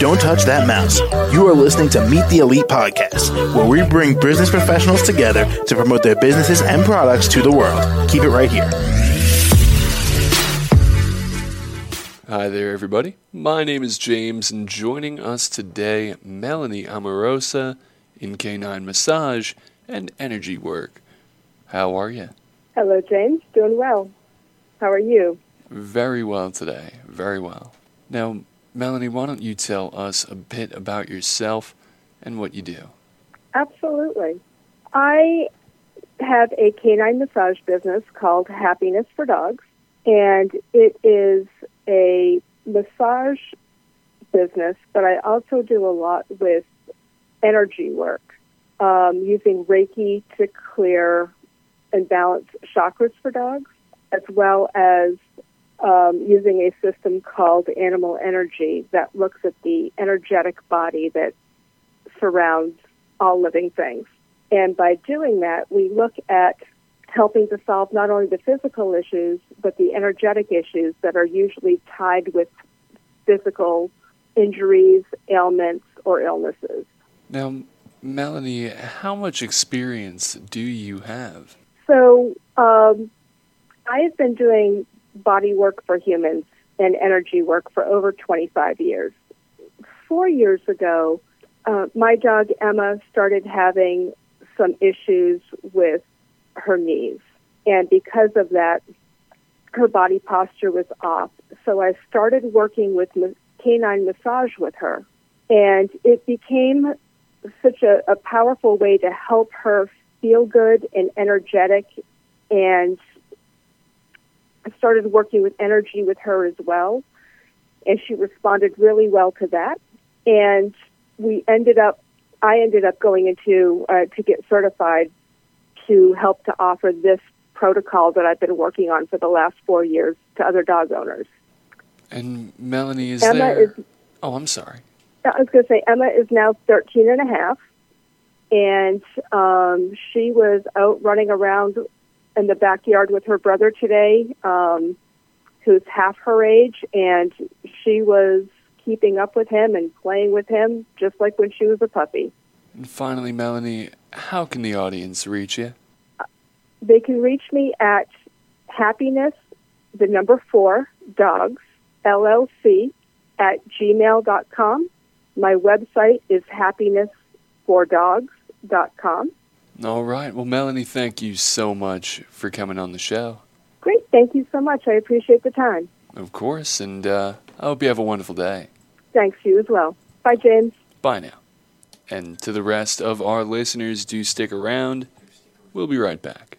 Don't touch that mouse. You are listening to Meet the Elite podcast, where we bring business professionals together to promote their businesses and products to the world. Keep it right here. Hi there, everybody. My name is James, and joining us today, Melanie Amorosa in Canine Massage and Energy Work. How are you? Hello, James. Doing well. How are you? Very well today. Very well. Now, Melanie, why don't you tell us a bit about yourself and what you do? Absolutely. I have a canine massage business called Happiness for Dogs, and it is a massage business, but I also do a lot with energy work, um, using Reiki to clear and balance chakras for dogs, as well as um, using a system called Animal Energy that looks at the energetic body that surrounds all living things. And by doing that, we look at helping to solve not only the physical issues, but the energetic issues that are usually tied with physical injuries, ailments, or illnesses. Now, Melanie, how much experience do you have? So, um, I have been doing body work for humans and energy work for over 25 years. Four years ago, uh, my dog Emma started having some issues with her knees. And because of that, her body posture was off. So I started working with canine massage with her. And it became such a, a powerful way to help her feel good and energetic. And I started working with energy with her as well. And she responded really well to that. And we ended up, I ended up going into uh, to get certified to help to offer this protocol that I've been working on for the last four years to other dog owners. And Melanie, is Emma there? Is, oh, I'm sorry. I was going to say Emma is now 13 and a half, and um, she was out running around in the backyard with her brother today, um, who's half her age, and she was keeping up with him and playing with him just like when she was a puppy. And finally, Melanie, how can the audience reach you? They can reach me at happiness, the number four, dogs, LLC, at gmail.com. My website is happinessfordogs.com. All right. Well, Melanie, thank you so much for coming on the show. Great. Thank you so much. I appreciate the time. Of course. And uh, I hope you have a wonderful day. Thanks, you as well. Bye, James. Bye now. And to the rest of our listeners, do stick around. We'll be right back.